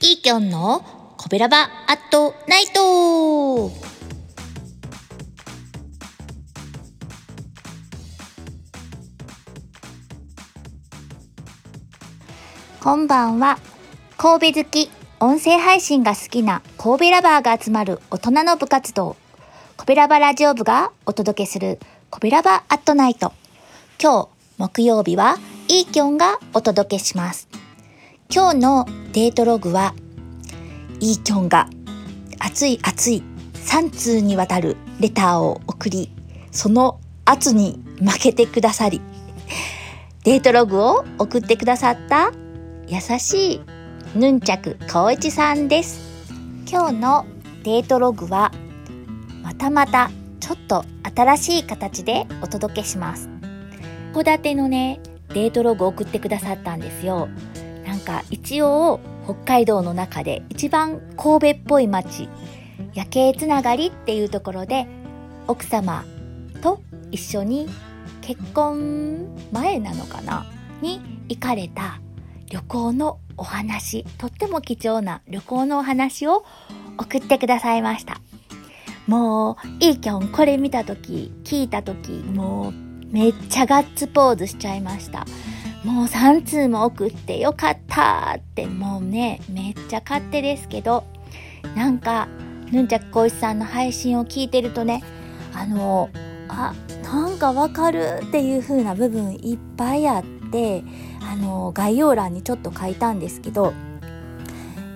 イーキョンのコベラバアットナイト。こんばんは。神戸好き音声配信が好きな神戸ラバーが集まる大人の部活動。コベラバラジオ部がお届けするコベラバアットナイト。今日木曜日はイーキョンがお届けします。今日のデートログはイーキョンが熱い熱い3通にわたるレターを送りその圧に負けてくださりデートログを送ってくださった優しいヌンチャクコーイチさんです。今日のデートログはまたまたちょっと新しい形でお届けします。戸建てのねデートログを送ってくださったんですよ。なんか一応北海道の中で一番神戸っぽい町夜景つながりっていうところで奥様と一緒に結婚前なのかな？に行かれた旅行のお話とっても貴重な旅行のお話を送ってくださいました。もういいきょんこれ見た時聞いた時もうめっちゃガッツポーズしちゃいました。もう3通も送ってよかったってもうねめっちゃ勝手ですけどなんかヌンチャクコイさんの配信を聞いてるとねあのあなんかわかるっていう風な部分いっぱいあってあの概要欄にちょっと書いたんですけど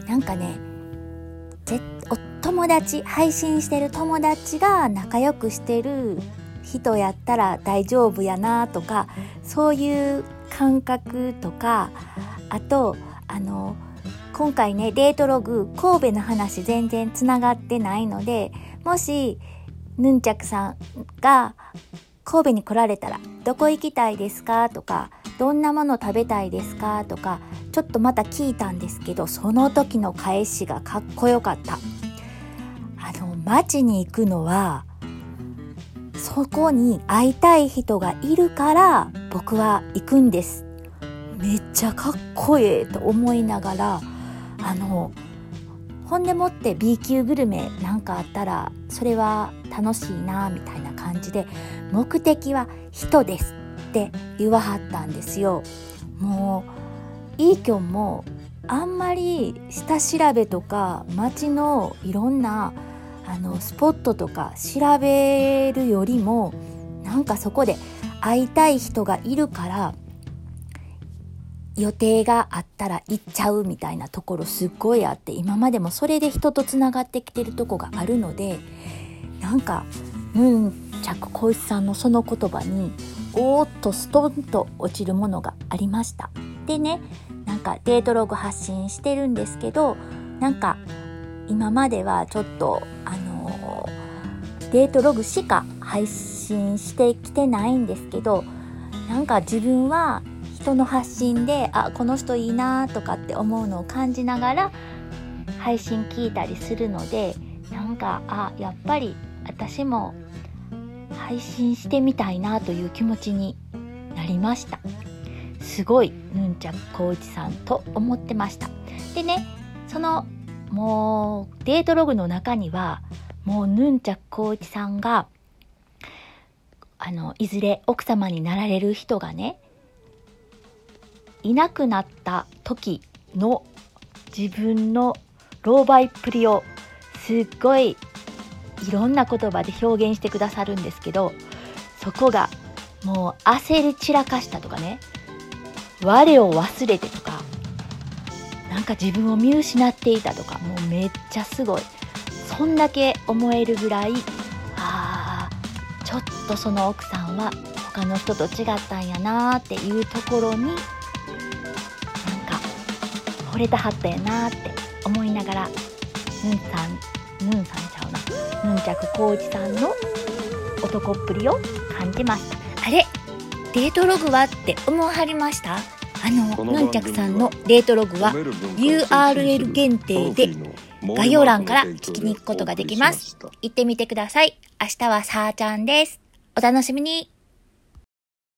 なんかねお友達配信してる友達が仲良くしてる人やったら大丈夫やなとかそういう感覚とかあとあの今回ねデートログ神戸の話全然つながってないのでもしヌンチャクさんが神戸に来られたらどこ行きたいですかとかどんなもの食べたいですかとかちょっとまた聞いたんですけどその時の返しがかっこよかった。あの街に行くのはそこに会いたい人がいるから僕は行くんです。めっちゃかっこええと思いながらあのほんでもって B 級グルメなんかあったらそれは楽しいなみたいな感じで目的は人ですって言わはったんですよ。もういいきょんもあんまり下調べとか街のいろんなあのスポットとか調べるよりもなんかそこで会いたい人がいるから予定があったら行っちゃうみたいなところすっごいあって今までもそれで人とつながってきてるとこがあるのでなんかヌンチャク小石さんのその言葉におーっとストンと落ちるものがありました。でねなんかデートログ発信してるんですけどなんか今まではちょっとあのデートログしか配信してきてないんですけどなんか自分は人の発信であこの人いいなとかって思うのを感じながら配信聞いたりするのでなんかあやっぱり私も配信してみたいなという気持ちになりました。すごいヌンチャクコーイチさんと思ってました。でねそのもうデートログの中にはもうヌンチャクコーイチさんがあのいずれ奥様になられる人がねいなくなった時の自分の老媒っぷりをすっごいいろんな言葉で表現してくださるんですけどそこがもう焦り散らかしたとかね我を忘れてとか。なんか自分を見失っていたとかもうめっちゃすごい。そんだけ思えるぐらいあーちょっとその奥さんは他の人と違ったんやなーっていうところになんか惚れたはったやなーって思いながらヌンさんヌンさんちゃうな。ヌンチャクコーイチさんの男っぷりを感じました。あれ？デートログは？って思わはりました？あのヌンチャクさんのデートログは URL 限定で概要欄から聞きに行くことができます。行ってみてください。明日はさーちゃんです。お楽しみに。